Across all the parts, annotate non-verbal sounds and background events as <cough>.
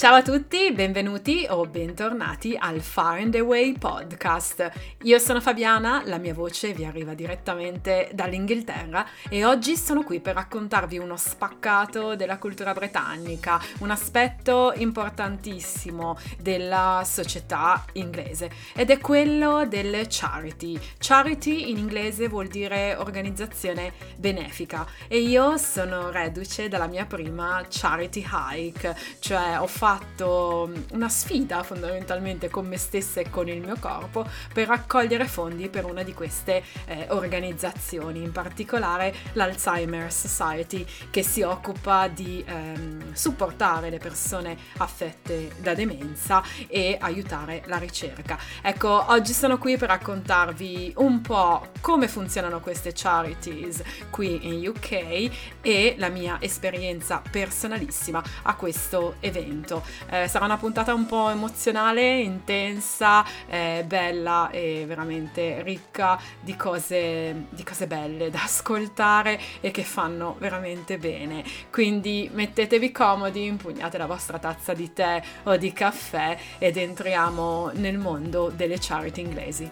Ciao a tutti, benvenuti o bentornati al Far and Away podcast. Io sono Fabiana, la mia voce vi arriva direttamente dall'Inghilterra e oggi sono qui per raccontarvi uno spaccato della cultura britannica, un aspetto importantissimo della società inglese ed è quello delle charity. Charity in inglese vuol dire organizzazione benefica e io sono reduce dalla mia prima charity hike, cioè ho fatto fatto una sfida fondamentalmente con me stessa e con il mio corpo per raccogliere fondi per una di queste eh, organizzazioni, in particolare l'Alzheimer's Society che si occupa di ehm, supportare le persone affette da demenza e aiutare la ricerca. Ecco, oggi sono qui per raccontarvi un po' come funzionano queste charities qui in UK e la mia esperienza personalissima a questo evento. Eh, sarà una puntata un po' emozionale, intensa, eh, bella e veramente ricca di cose, di cose belle da <laughs> ascoltare e che fanno veramente bene. Quindi mettetevi comodi, impugnate la vostra tazza di tè o di caffè ed entriamo nel mondo delle charity inglesi.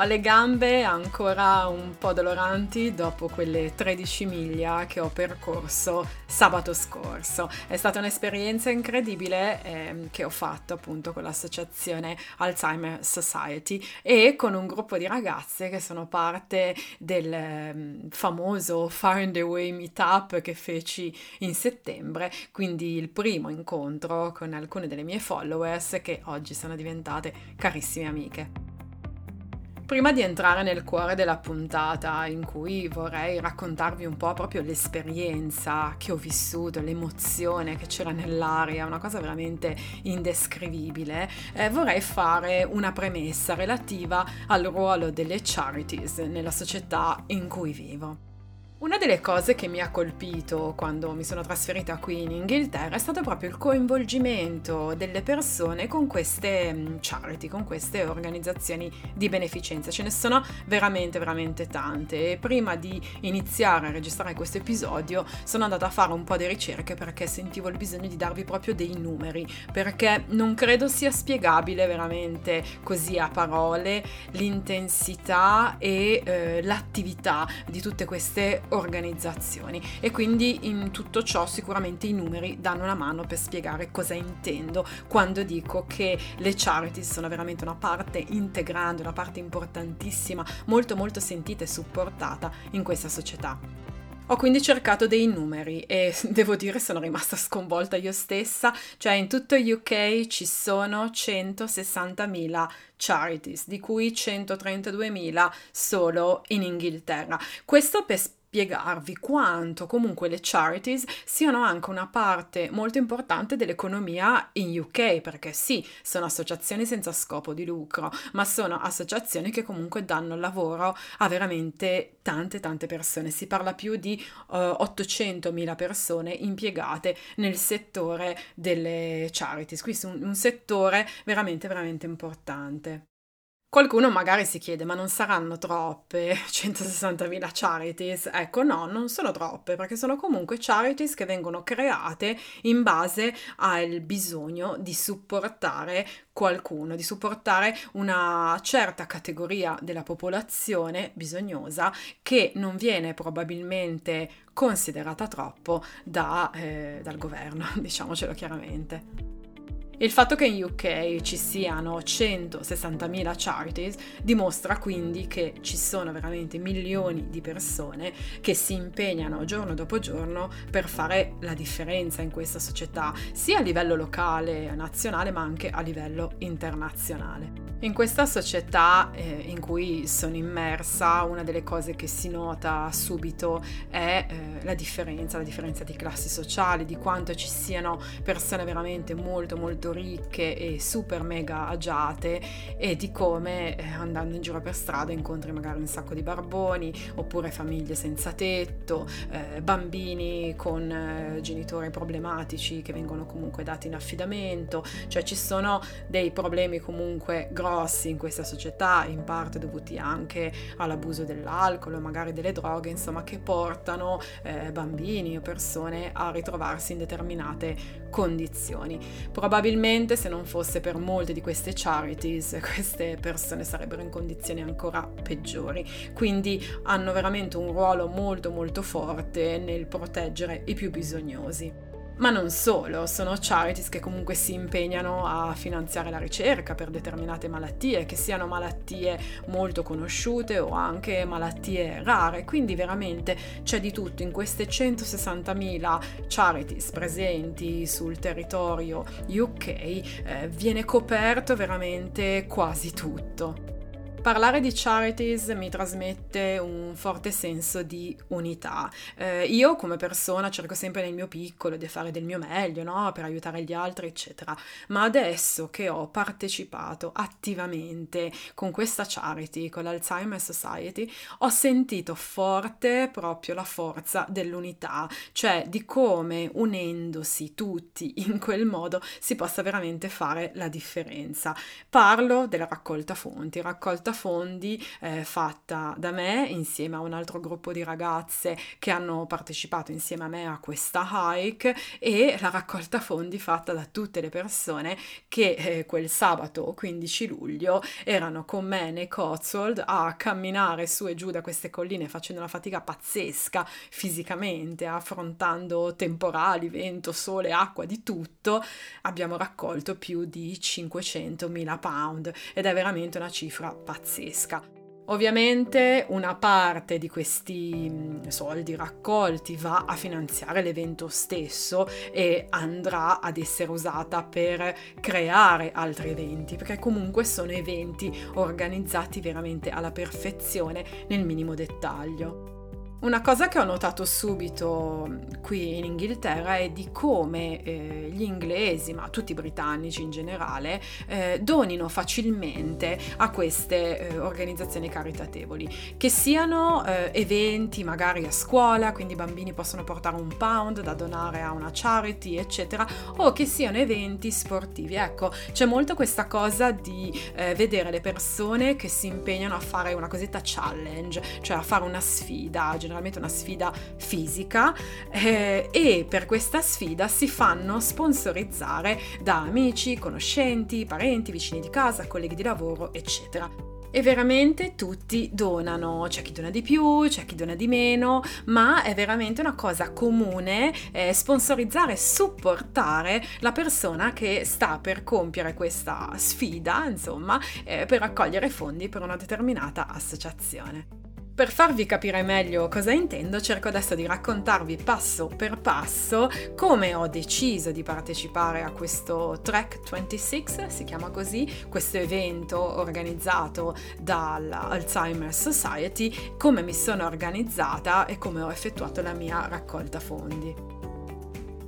Ho le gambe ancora un po' doloranti dopo quelle 13 miglia che ho percorso sabato scorso. È stata un'esperienza incredibile eh, che ho fatto appunto con l'associazione Alzheimer Society e con un gruppo di ragazze che sono parte del eh, famoso Far and Away Meetup che feci in settembre, quindi il primo incontro con alcune delle mie followers che oggi sono diventate carissime amiche. Prima di entrare nel cuore della puntata in cui vorrei raccontarvi un po' proprio l'esperienza che ho vissuto, l'emozione che c'era nell'aria, una cosa veramente indescrivibile, eh, vorrei fare una premessa relativa al ruolo delle charities nella società in cui vivo. Una delle cose che mi ha colpito quando mi sono trasferita qui in Inghilterra è stato proprio il coinvolgimento delle persone con queste mm, charity, con queste organizzazioni di beneficenza. Ce ne sono veramente, veramente tante. E prima di iniziare a registrare questo episodio sono andata a fare un po' di ricerche perché sentivo il bisogno di darvi proprio dei numeri, perché non credo sia spiegabile veramente così a parole l'intensità e eh, l'attività di tutte queste organizzazioni e quindi in tutto ciò sicuramente i numeri danno una mano per spiegare cosa intendo quando dico che le charities sono veramente una parte integrante, una parte importantissima, molto molto sentita e supportata in questa società. Ho quindi cercato dei numeri e <laughs> devo dire sono rimasta sconvolta io stessa, cioè in tutto UK ci sono 160.000 charities, di cui 132.000 solo in Inghilterra. Questo per spiegarvi quanto comunque le charities siano anche una parte molto importante dell'economia in UK, perché sì, sono associazioni senza scopo di lucro, ma sono associazioni che comunque danno lavoro a veramente tante tante persone. Si parla più di uh, eh, 800.000 persone impiegate nel settore delle charities, quindi un, un settore veramente veramente importante. Qualcuno magari si chiede, ma non saranno troppe <laughs> 160.000 charities? Ecco, no, non sono troppe, perché sono comunque charities che vengono create in base al bisogno di supportare qualcuno, di supportare una certa categoria della popolazione bisognosa che non viene probabilmente considerata troppo da, eh, dal governo, <laughs> diciamocelo chiaramente. Il fatto che in UK ci siano 160.000 charities dimostra quindi che ci sono veramente milioni di persone che si impegnano giorno dopo giorno per fare la differenza in questa società, sia a livello locale, nazionale, ma anche a livello internazionale. In questa società eh, in cui sono immersa, una delle cose che si nota subito è eh, la differenza, la differenza di classi sociali, di quanto ci siano persone veramente molto molto molto ricche e super mega agiate e di come eh, andando in giro per strada incontri magari un sacco di barboni oppure famiglie senza tetto, eh, bambini con eh, genitori problematici che vengono comunque dati in affidamento, cioè ci sono dei problemi comunque grossi in questa società, in parte dovuti anche all'abuso dell'alcol o magari delle droghe, insomma, che portano eh, bambini o persone a ritrovarsi in determinate condizioni. Probabilmente se non fosse per molte di queste charities, <laughs> queste persone sarebbero in condizioni ancora peggiori. Quindi hanno veramente un ruolo molto molto forte nel proteggere i più bisognosi. Ma non solo, sono charities che comunque si impegnano a finanziare la ricerca per determinate malattie, che siano malattie molto conosciute o anche malattie rare, quindi veramente c'è di tutto in queste 160.000 charities presenti sul territorio UK, eh, viene coperto veramente quasi tutto. Parlare di charities mi trasmette un forte senso di unità. Eh, io come persona cerco sempre nel mio piccolo di fare del mio meglio, no? Per aiutare gli altri, eccetera. Ma adesso che ho partecipato attivamente con questa charity, con l'Alzheimer Society, ho sentito forte proprio la forza dell'unità, cioè di come unendosi tutti in quel modo si possa veramente fare la differenza. Parlo della raccolta fonti, raccolta fondi eh, fatta da me insieme a un altro gruppo di ragazze che hanno partecipato insieme a me a questa hike e la raccolta fondi fatta da tutte le persone che eh, quel sabato 15 luglio erano con me nei Cotswold a camminare su e giù da queste colline facendo una fatica pazzesca fisicamente, affrontando temporali, vento, sole, acqua, di tutto, abbiamo raccolto più di 500.000 pound ed è veramente una cifra pazzesca pazzesca. Ovviamente una parte di questi mm, soldi raccolti va a finanziare l'evento stesso e andrà ad essere usata per creare altri eventi, perché comunque sono eventi organizzati veramente alla perfezione nel minimo dettaglio. Una cosa che ho notato subito mm, qui in Inghilterra è di come eh, gli inglesi, ma tutti i britannici in generale, eh, donino facilmente a queste eh, organizzazioni caritatevoli, che siano eh, eventi magari a scuola, quindi i bambini possono portare un pound da donare a una charity, eccetera, o che siano eventi sportivi. Ecco, c'è molto questa cosa di eh, vedere le persone che si impegnano a fare una cosiddetta challenge, cioè a fare una sfida generalmente una sfida fisica eh, e per questa sfida si fanno sponsorizzare da amici, conoscenti, parenti, vicini di casa, colleghi di lavoro, eccetera. E veramente tutti donano, c'è chi dona di più, c'è chi dona di meno, ma è veramente una cosa comune eh, sponsorizzare, supportare la persona che sta per compiere questa sfida, insomma, eh, per raccogliere fondi per una determinata associazione. Per farvi capire meglio cosa intendo, cerco adesso di raccontarvi passo per passo come ho deciso di partecipare a questo Trek 26, si chiama così, questo evento organizzato dall'Alzheimer Society, come mi sono organizzata e come ho effettuato la mia raccolta fondi.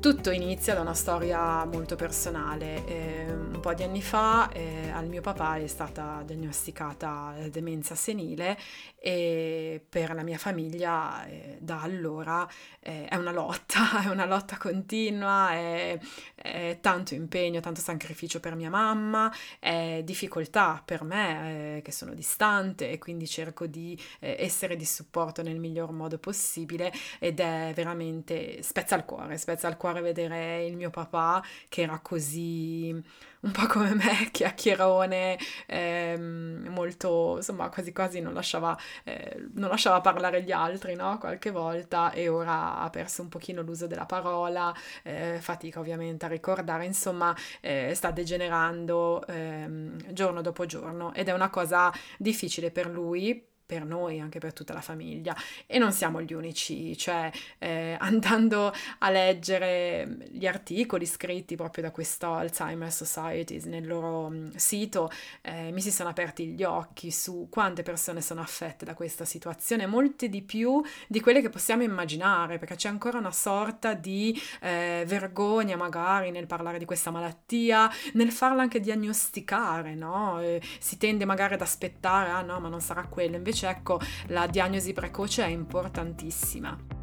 Tutto inizia da una storia molto personale. Eh, un po' di anni fa eh, al mio papà è stata diagnosticata demenza senile e per la mia famiglia eh, da allora eh, è una lotta, <laughs> è una lotta continua, è, è, tanto impegno, tanto sacrificio per mia mamma, è difficoltà per me eh, che sono distante e quindi cerco di eh, essere di supporto nel miglior modo possibile ed è veramente spezza il cuore, spezza il cuore cuore vedere il mio papà che era così un po' come me, <laughs> chiacchierone, ehm, molto, insomma, quasi quasi non lasciava, eh, non lasciava parlare gli altri, no? Qualche volta e ora ha perso un pochino l'uso della parola, eh, fatica ovviamente a ricordare, insomma, eh, sta degenerando ehm, giorno dopo giorno ed è una cosa difficile per lui per noi, anche per tutta la famiglia. E non siamo gli unici, cioè eh, andando a leggere gli articoli scritti proprio da questo Alzheimer Society nel loro mm, sito, eh, mi si sono aperti gli occhi su quante persone sono affette da questa situazione, molte di più di quelle che possiamo immaginare, perché c'è ancora una sorta di eh, vergogna magari nel parlare di questa malattia, nel farla anche diagnosticare, no? Eh, si tende magari ad aspettare, ah no, ma non sarà quello, invece ecco la diagnosi precoce è importantissima.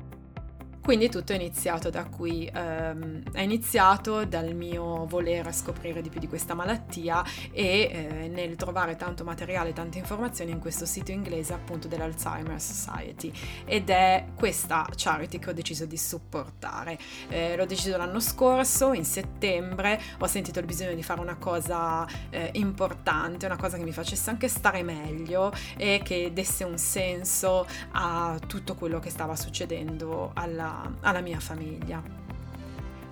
Quindi tutto è iniziato da qui, ehm, è iniziato dal mio voler scoprire di più di questa malattia e eh, nel trovare tanto materiale, tante informazioni in questo sito inglese appunto dell'Alzheimer Society ed è questa charity che ho deciso di supportare. Eh, l'ho deciso l'anno scorso, in settembre, ho sentito il bisogno di fare una cosa eh, importante, una cosa che mi facesse anche stare meglio e che desse un senso a tutto quello che stava succedendo alla alla mia famiglia.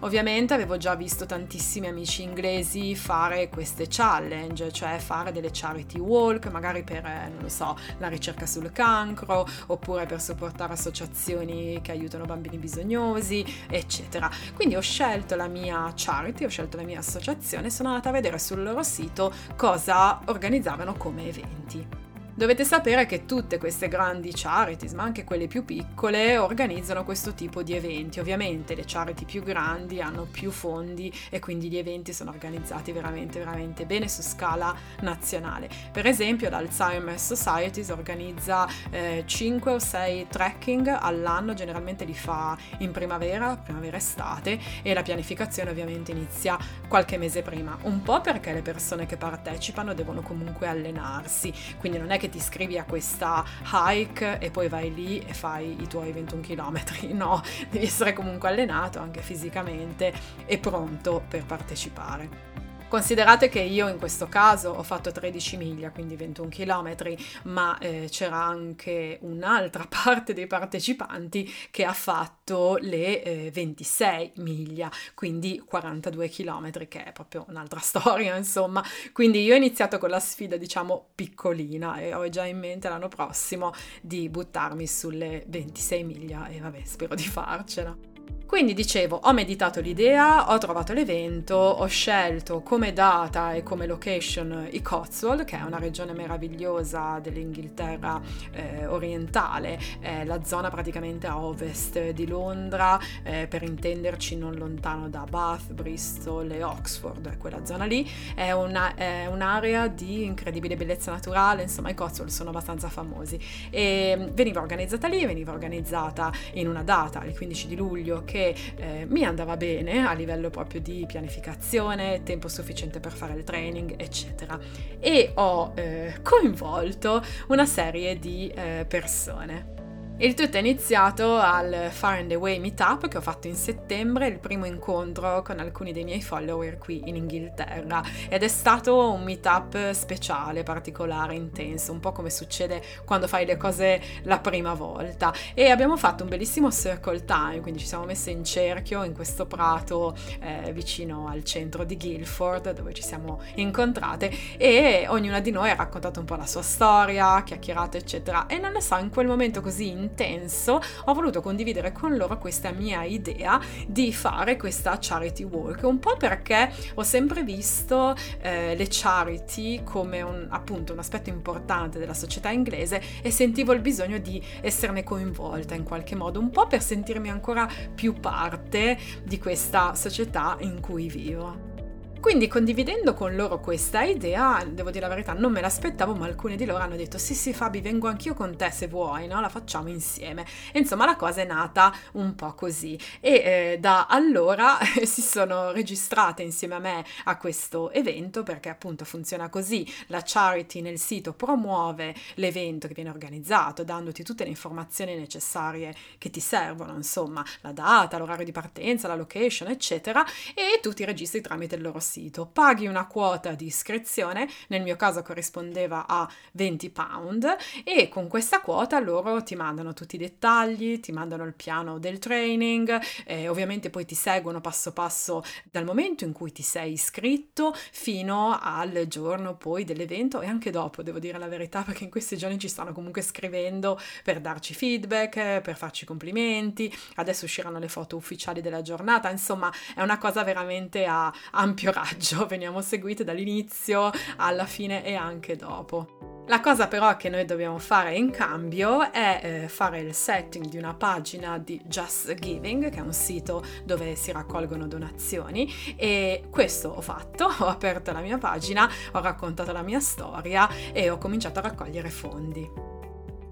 Ovviamente avevo già visto tantissimi amici inglesi fare queste challenge, cioè fare delle charity walk, magari per, eh, non lo so, la ricerca sul cancro, oppure per supportare associazioni che aiutano bambini bisognosi, eccetera. Quindi ho scelto la mia charity, ho scelto la mia associazione e sono andata a vedere sul loro sito cosa organizzavano come eventi. Dovete sapere che tutte queste grandi charities, ma anche quelle più piccole, organizzano questo tipo di eventi. Ovviamente le charity più grandi hanno più fondi e quindi gli eventi sono organizzati veramente, veramente bene su scala nazionale. Per esempio l'Alzheimer Society organizza eh, 5 o 6 trekking all'anno, generalmente li fa in primavera, primavera-estate e la pianificazione ovviamente inizia qualche mese prima, un po' perché le persone che partecipano devono comunque allenarsi, quindi non è che che ti iscrivi a questa hike e poi vai lì e fai i tuoi 21 km, <laughs> no, devi essere comunque allenato anche fisicamente e pronto per partecipare. Considerate che io in questo caso ho fatto 13 miglia, quindi 21 km, ma eh, c'era anche un'altra <laughs> parte dei partecipanti che ha fatto le eh, 26 miglia, quindi 42 km, che è proprio un'altra <laughs> storia, insomma. Quindi io ho iniziato con la sfida, diciamo, piccolina e ho già in mente l'anno prossimo di buttarmi sulle 26 miglia e vabbè, spero di farcela. Quindi dicevo, ho meditato l'idea, ho trovato l'evento, ho scelto come data e come location i Cotswold, che è una regione meravigliosa dell'Inghilterra eh, orientale, è la zona praticamente a ovest di Londra, eh, per intenderci non lontano da Bath, Bristol e Oxford, quella zona lì, è, una, è un'area di incredibile bellezza naturale, insomma i Cotswold sono abbastanza famosi. E veniva organizzata lì, veniva organizzata in una data, il 15 di luglio, che che eh, mi andava bene a livello proprio di pianificazione, tempo sufficiente per fare il training, eccetera. E ho eh, coinvolto una serie di eh, persone. Il tutto è iniziato al Far and Away Meetup che ho fatto in settembre, il primo incontro con alcuni dei miei follower qui in Inghilterra. Ed è stato un meetup speciale, particolare, intenso, un po' come succede quando fai le cose la prima volta. E abbiamo fatto un bellissimo circle time, quindi ci siamo messe in cerchio in questo prato eh, vicino al centro di Guildford dove ci siamo incontrate e ognuna di noi ha raccontato un po' la sua storia, chiacchierato eccetera. E non ne so, in quel momento così intenso, ho voluto condividere con loro questa mia idea di fare questa charity walk, un po' perché ho sempre visto eh, le charity come un, appunto un aspetto importante della società inglese e sentivo il bisogno di esserne coinvolta in qualche modo, un po' per sentirmi ancora più parte di questa società in cui vivo. Quindi condividendo con loro questa idea, devo dire la verità, non me l'aspettavo, ma alcuni di loro hanno detto sì sì Fabi, vengo anch'io con te se vuoi, no? La facciamo insieme. E insomma la cosa è nata un po' così e eh, da allora <laughs> si sono registrate insieme a me a questo evento perché appunto funziona così, la charity nel sito promuove l'evento che viene organizzato dandoti tutte le informazioni necessarie che ti servono, insomma la data, l'orario di partenza, la location eccetera e tu ti registri tramite il loro sito sito. Paghi una quota di iscrizione, nel mio caso corrispondeva a 20 pound, e con questa quota loro ti mandano tutti i dettagli, ti mandano il piano del training, eh, ovviamente poi ti seguono passo passo dal momento in cui ti sei iscritto fino al giorno poi dell'evento e anche dopo, devo dire la verità, perché in questi giorni ci stanno comunque scrivendo per darci feedback, per farci complimenti, adesso usciranno le foto ufficiali della giornata, insomma è una cosa veramente a ampio raggio, <laughs> veniamo seguite dall'inizio alla fine e anche dopo. La cosa però che noi dobbiamo fare in cambio è eh, fare il setting di una pagina di Just Giving, che è un sito dove si raccolgono donazioni e questo ho fatto, <laughs> ho aperto la mia pagina, ho raccontato la mia storia e ho cominciato a raccogliere fondi.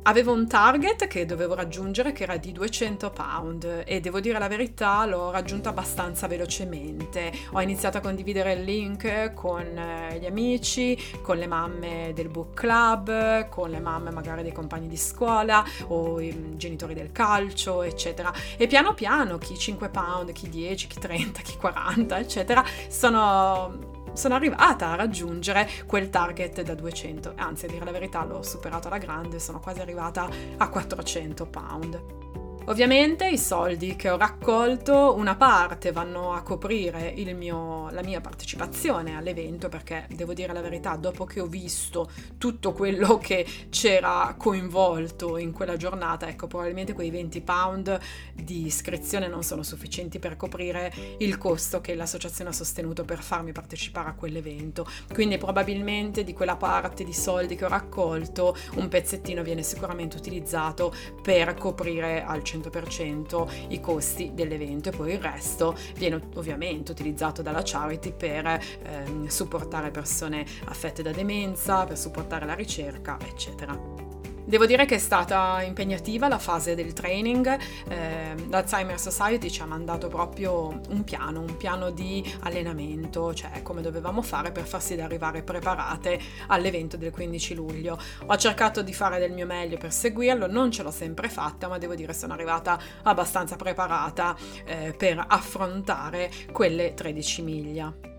Avevo un target che dovevo raggiungere che era di 200 pound e devo dire la verità l'ho raggiunto abbastanza velocemente. Ho iniziato a condividere il link con eh, gli amici, con le mamme del book club, con le mamme magari dei compagni di scuola o i genitori del calcio, eccetera. E piano piano chi 5 pound, chi 10, chi 30, chi 40, eccetera, sono sono arrivata a raggiungere quel target da 200, anzi a dire la verità l'ho superato alla grande, sono quasi arrivata a 400 pound. Ovviamente i soldi che ho raccolto una parte vanno a coprire mio, la mia partecipazione all'evento perché devo dire la verità, dopo che ho visto tutto quello <laughs> che c'era coinvolto in quella giornata, ecco probabilmente quei 20 pound di iscrizione non sono sufficienti per coprire il costo che l'associazione ha sostenuto per farmi partecipare a quell'evento. Quindi probabilmente di quella parte di soldi che ho raccolto un pezzettino viene sicuramente utilizzato per coprire al 100% 100% i costi dell'evento e poi il resto viene ovviamente utilizzato dalla charity per ehm, supportare persone affette da demenza, per supportare la ricerca, eccetera. Devo dire che è stata impegnativa la fase del training, eh, l'Alzheimer Society ci ha mandato proprio un piano, un piano di allenamento, cioè come dovevamo fare per far sì da arrivare preparate all'evento del 15 luglio. Ho cercato di fare del mio meglio per seguirlo, non ce l'ho sempre fatta, ma devo dire sono arrivata abbastanza preparata eh, per affrontare quelle 13 miglia.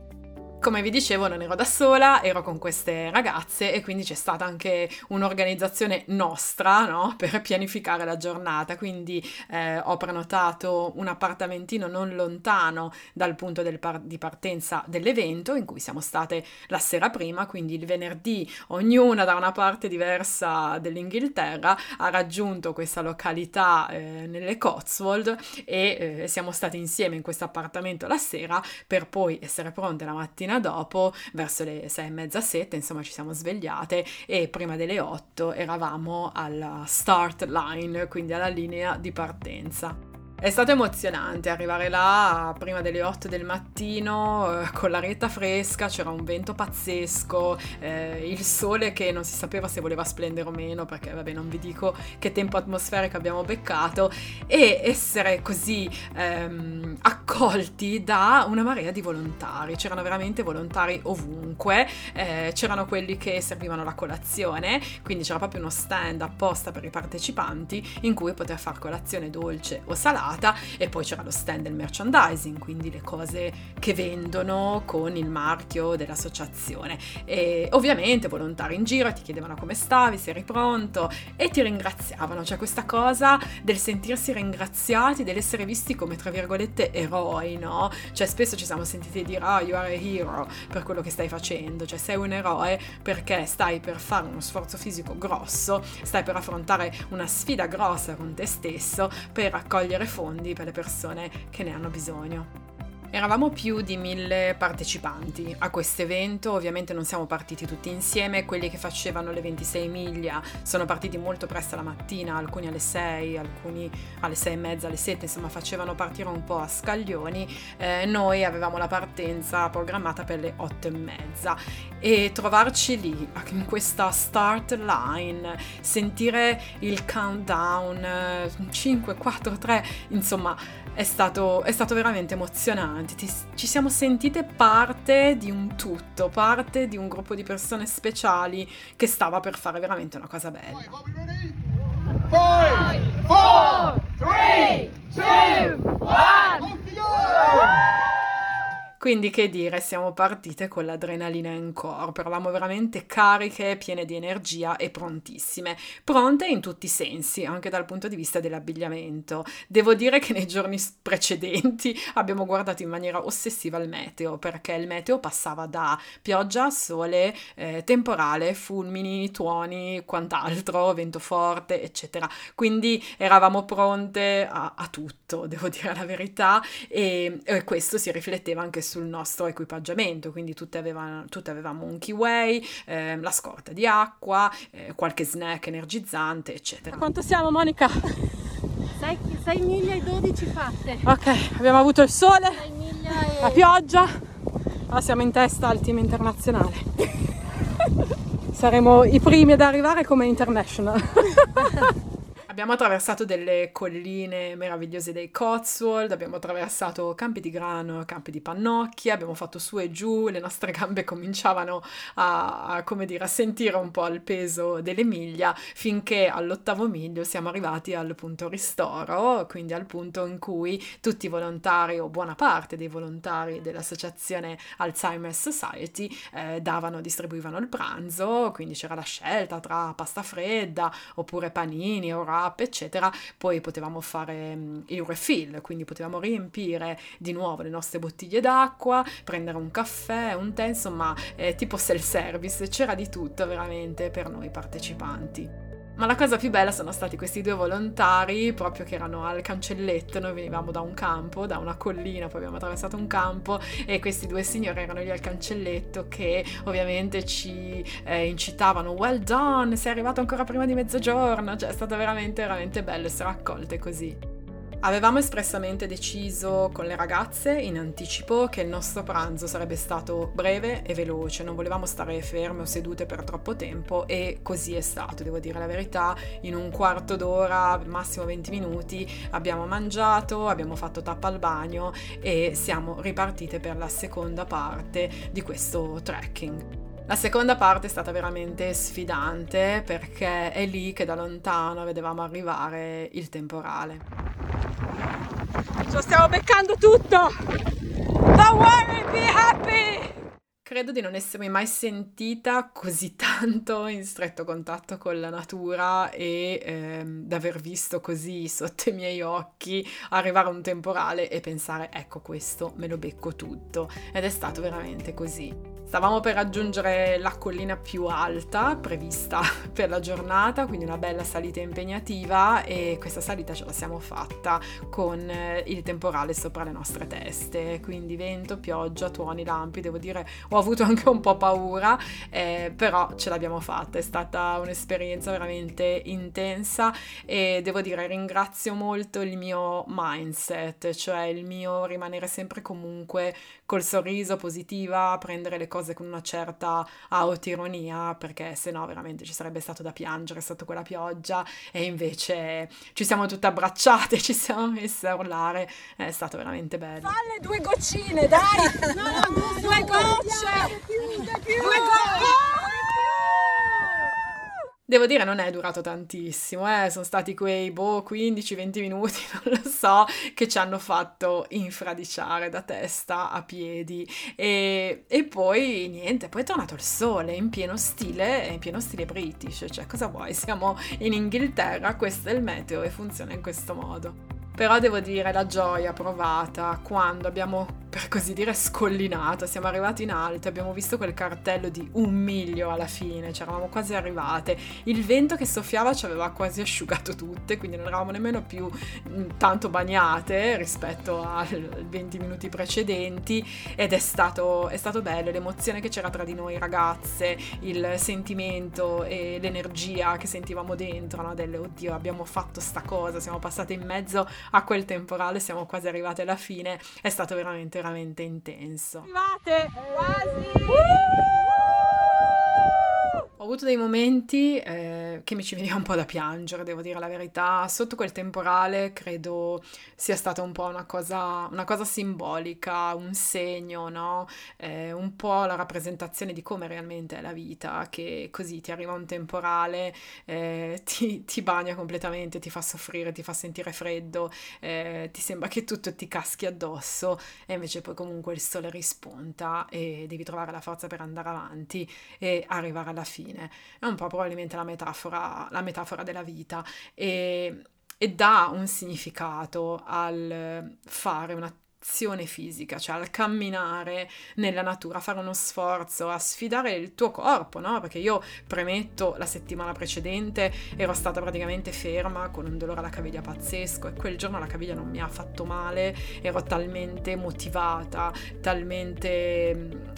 Come vi dicevo non ero da sola, ero con queste ragazze e quindi c'è stata anche un'organizzazione nostra no? <laughs> per pianificare la giornata, quindi eh, ho prenotato un appartamentino non lontano dal punto par- di partenza dell'evento in cui siamo state la sera prima, quindi il venerdì ognuna da una parte diversa dell'Inghilterra ha raggiunto questa località eh, nelle Cotswold e eh, siamo state insieme in questo appartamento la sera per poi essere pronte la mattina mattina dopo, verso le sei e mezza, sette, insomma ci siamo svegliate e prima delle otto eravamo alla start line, quindi alla linea di partenza. È stato emozionante arrivare là prima delle 8 del mattino eh, con l'aria fresca, c'era un vento pazzesco, eh, il sole che non si sapeva se voleva splendere o meno perché vabbè non vi dico che tempo atmosferico abbiamo beccato e essere così ehm, accolti da una marea di volontari, c'erano veramente volontari ovunque, eh, c'erano quelli che servivano la colazione, quindi c'era proprio uno stand apposta per i partecipanti in cui poter fare colazione dolce o salata e poi c'era lo stand del merchandising, quindi le cose che vendono con il marchio dell'associazione. E ovviamente volontari in giro ti chiedevano come stavi, se eri pronto e ti ringraziavano, cioè questa cosa del sentirsi ringraziati, dell'essere visti come tra virgolette eroi, no? Cioè spesso ci siamo sentiti dire ah oh, you are a hero per quello che stai facendo, cioè sei un eroe perché stai per fare uno sforzo fisico grosso, stai per affrontare una sfida grossa con te stesso per raccogliere fondi per le persone che ne hanno bisogno. Eravamo più di mille partecipanti a questo evento, ovviamente non siamo partiti tutti insieme, quelli che facevano le 26 miglia sono partiti molto presto la mattina, alcuni alle 6, alcuni alle 6 e mezza, alle 7, insomma facevano partire un po' a scaglioni, eh, noi avevamo la partenza programmata per le 8 e mezza. E trovarci lì in questa start line, sentire il countdown 5, 4, 3, insomma è stato, è stato veramente emozionante. Ti, ci siamo sentite parte di un tutto, parte di un gruppo di persone speciali che stava per fare veramente una cosa bella. Five, four, three, two, one. Quindi che dire, siamo partite con l'adrenalina in corpo, eravamo veramente cariche, piene di energia e prontissime, pronte in tutti i sensi, anche dal punto di vista dell'abbigliamento. Devo dire che nei giorni precedenti <laughs> abbiamo guardato in maniera ossessiva il meteo, perché il meteo passava da pioggia, sole, eh, temporale, fulmini, tuoni, quant'altro, vento forte, eccetera. Quindi eravamo pronte a, a tutto, devo dire la verità, e, e questo si rifletteva anche su sul nostro equipaggiamento, quindi tutte, avevano, tutte avevamo un keyway, eh, la scorta di acqua, eh, qualche snack energizzante, eccetera. Quanto siamo Monica? 6, 6 miglia e 12 fatte. Ok, abbiamo avuto il sole, e... la pioggia, ora siamo in testa al team internazionale. Saremo i primi ad arrivare come international. Abbiamo attraversato delle colline meravigliose dei Cotswold, abbiamo attraversato campi di grano, campi di pannocchie, abbiamo fatto su e giù, le nostre gambe <laughs> cominciavano a, a, dire, a sentire un po' il peso delle miglia, finché all'ottavo miglio siamo arrivati al punto ristoro, quindi al punto in cui tutti i volontari o buona parte dei volontari dell'associazione Alzheimer's Society eh, davano, distribuivano il pranzo, quindi c'era la scelta tra pasta fredda oppure panini o wrap, eccetera, poi potevamo fare mm, il refill, quindi potevamo riempire di nuovo le nostre bottiglie d'acqua, prendere un caffè, un tè, insomma, eh, tipo self-service, c'era di tutto veramente per noi partecipanti. Ma la cosa più bella sono stati questi due volontari, proprio che erano al cancelletto, noi venivamo da un campo, da una collina, poi abbiamo attraversato un campo e questi due signori erano lì al cancelletto che ovviamente ci eh, incitavano, well done, sei arrivato ancora prima di mezzogiorno, cioè è stato veramente, veramente bello essere accolte così. Avevamo espressamente deciso con le ragazze in anticipo che il nostro pranzo sarebbe stato breve e veloce, non volevamo stare ferme o sedute per troppo tempo e così è stato, devo dire la verità, in un quarto d'ora, massimo 20 minuti, abbiamo mangiato, abbiamo fatto tappa al bagno e siamo ripartite per la seconda parte di questo trekking. La seconda parte è stata veramente sfidante perché è lì che da lontano vedevamo arrivare il temporale. Lo stiamo beccando tutto! Don't worry, be happy! Credo di non essermi mai sentita così tanto in stretto contatto con la natura e ehm, d'aver visto così sotto i miei occhi arrivare un temporale e pensare ecco questo me lo becco tutto ed è stato veramente così. Stavamo per raggiungere la collina più alta prevista <laughs> per la giornata, quindi una bella salita impegnativa e questa salita ce la siamo fatta con eh, il temporale sopra le nostre teste, quindi vento, pioggia, tuoni, lampi, devo dire ho avuto <laughs> anche un po' paura, eh, però ce l'abbiamo fatta, è stata un'esperienza veramente intensa e devo dire ringrazio molto il mio mindset, cioè il mio rimanere sempre comunque col sorriso positiva, prendere le cose cose con una certa autoironia, perché se no veramente ci sarebbe stato da piangere sotto quella pioggia e invece ci siamo tutte abbracciate, ci siamo messe a urlare, è stato veramente bello. Falle due goccine, dai! no, no, due gocce! Due gocce! Devo dire non è durato tantissimo, eh? sono stati quei boh 15-20 minuti, <laughs> non lo so, che ci hanno fatto infradiciare da testa a piedi e, e poi niente, poi è tornato il sole in pieno stile, in pieno stile british, cioè cosa vuoi, <laughs> siamo in Inghilterra, questo è il meteo e funziona in questo modo. Però devo dire la gioia provata quando abbiamo per così dire scollinato, siamo arrivati in alto, abbiamo visto quel cartello di un miglio alla fine, ci eravamo quasi arrivate, il vento che soffiava ci aveva quasi asciugato tutte, quindi non eravamo nemmeno più mm, tanto bagnate rispetto ai 20 minuti precedenti ed è stato, è stato bello, l'emozione che c'era tra di noi ragazze, il sentimento e l'energia che sentivamo dentro, no? delle oddio abbiamo fatto sta cosa, siamo passate in mezzo a quel temporale, siamo quasi arrivate alla fine, è stato veramente veramente intenso. Arrivate! Quasi! Ho avuto dei momenti eh, che mi ci veniva un po' da piangere, devo dire la verità. Sotto quel temporale credo sia stata un po' una cosa, una cosa simbolica, un segno, no? Eh, un po' la rappresentazione di come realmente è la vita, che così ti arriva un temporale, eh, ti, ti, bagna completamente, ti fa soffrire, ti fa sentire freddo, eh, ti sembra che tutto ti caschi addosso e invece poi comunque il sole rispunta e devi trovare la forza per andare avanti e arrivare alla fine. È un po' probabilmente la metafora, la metafora della vita e, e dà un significato al fare un'attività fisica, cioè al camminare nella natura, fare uno sforzo, a sfidare il tuo corpo, no? Perché io premetto la settimana precedente ero stata praticamente ferma con un dolore alla caviglia pazzesco e quel giorno la caviglia non mi ha fatto male, ero talmente motivata, talmente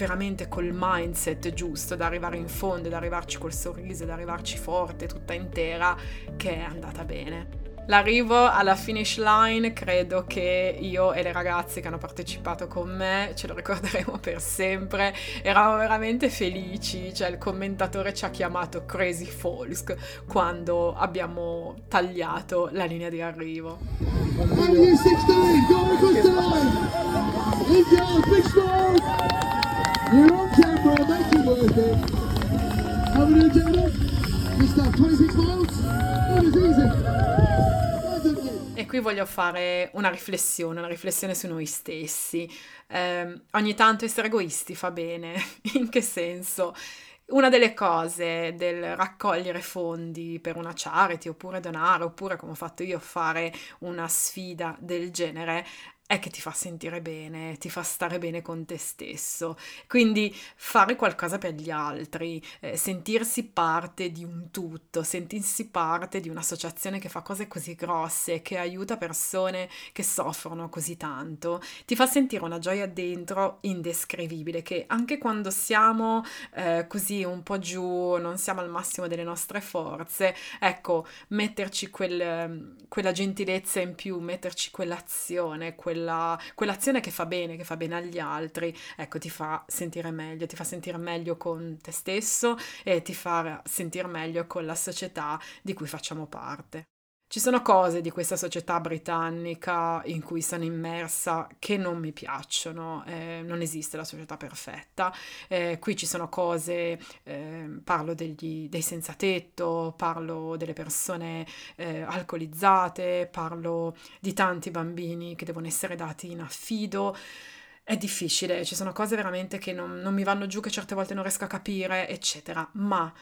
veramente col mindset giusto, da arrivare in fondo, da arrivarci col sorriso, da arrivarci forte, tutta intera, che è andata bene. L'arrivo alla finish line credo che io e le ragazze che hanno partecipato con me ce lo ricorderemo per sempre. Eravamo veramente felici, cioè il commentatore ci ha chiamato Crazy Folks quando abbiamo tagliato la linea di arrivo. You're on camera, make it worth it. How we doing, gentlemen? Just uh, 26 miles? That easy. E qui voglio fare una riflessione, una riflessione su noi stessi. Eh, ogni tanto essere egoisti fa bene. <laughs> In che senso? Una delle cose del raccogliere fondi per una charity oppure donare oppure come ho fatto io fare una sfida del genere è che ti fa sentire bene, ti fa stare bene con te stesso. Quindi fare qualcosa per gli altri, eh, sentirsi parte di un tutto, sentirsi parte di un'associazione che fa cose così grosse, che aiuta persone che soffrono così tanto, ti fa sentire una gioia dentro indescrivibile che anche quando siamo eh, così un po' giù, non siamo al massimo delle nostre forze, ecco, metterci quel, quella gentilezza in più, metterci quell'azione, quel quella, quell'azione che fa bene, che fa bene agli altri, ecco, ti fa sentire meglio, ti fa sentire meglio con te stesso e ti fa sentire meglio con la società di cui facciamo parte. Ci sono cose di questa società britannica in cui sono immersa che non mi piacciono, eh, non esiste la società perfetta, eh, qui ci sono cose, eh, parlo degli, dei senza tetto, parlo delle persone eh, alcolizzate, parlo di tanti bambini che devono essere dati in affido. È difficile, ci sono cose veramente che non, non mi vanno giù, che certe volte non riesco a capire, eccetera, ma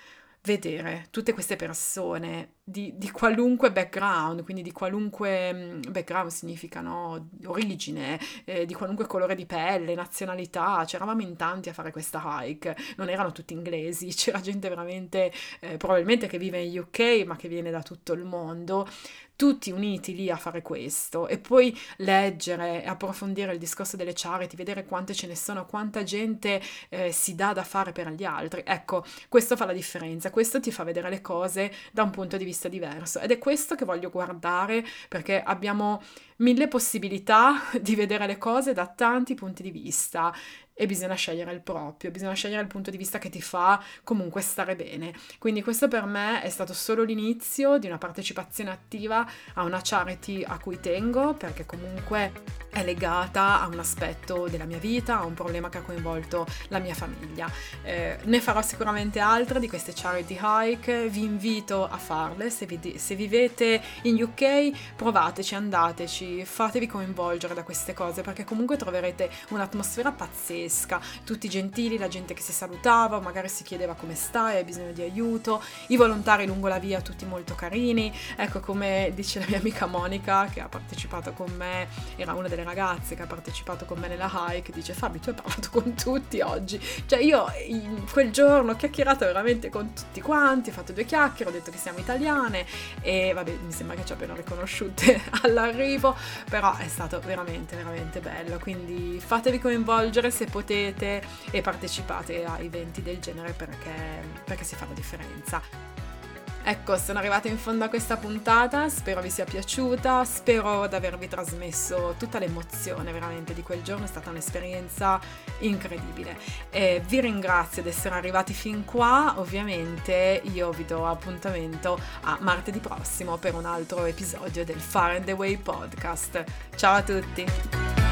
vedere tutte queste persone di, di, qualunque background, quindi di qualunque mm, background significa no? origine, eh, di qualunque colore di pelle, nazionalità, c'eravamo in tanti a fare questa hike, non erano tutti inglesi, <laughs> c'era gente veramente eh, probabilmente che vive in UK ma che viene da tutto il mondo, tutti uniti lì a fare questo e poi leggere approfondire il discorso delle charity, vedere quante ce ne sono, quanta gente eh, si dà da fare per gli altri. Ecco, questo fa la differenza, questo ti fa vedere le cose da un punto di vista diverso. Ed è questo che voglio guardare perché abbiamo mille possibilità <laughs> di vedere le cose da tanti punti di vista e bisogna scegliere il proprio, bisogna scegliere il punto di vista che ti fa comunque stare bene. Quindi questo per me è stato solo l'inizio di una partecipazione attiva a una charity a cui tengo perché comunque è legata a un aspetto della mia vita, a un problema che ha coinvolto la mia famiglia. Eh, ne farò sicuramente altre di queste charity hike, vi invito a farle, se, vi, se vivete in UK provateci, andateci, fatevi coinvolgere da queste cose perché comunque troverete un'atmosfera pazzesca pazzesca, tutti gentili, la gente che si salutava, magari si chiedeva come stai, hai bisogno di aiuto, i volontari lungo la via tutti molto carini, ecco come dice la mia amica Monica che ha partecipato con me, era una delle ragazze che ha partecipato con me nella hike, dice Fabi tu hai parlato con tutti oggi, cioè io quel giorno ho chiacchierato veramente con tutti quanti, ho fatto due chiacchiere, ho detto che siamo italiane e vabbè mi sembra che ci abbiano riconosciute <laughs> all'arrivo, però è stato veramente veramente bello, quindi fatevi coinvolgere se potete potete e partecipate a eventi del genere perché, perché si fa la differenza. Ecco, sono arrivata in fondo a questa puntata, spero vi sia piaciuta, spero di avervi trasmesso tutta l'emozione veramente di quel giorno, è stata un'esperienza incredibile. E vi ringrazio di essere arrivati fin qua, ovviamente io vi do appuntamento a martedì prossimo per un altro episodio del Far and Away podcast. Ciao a tutti!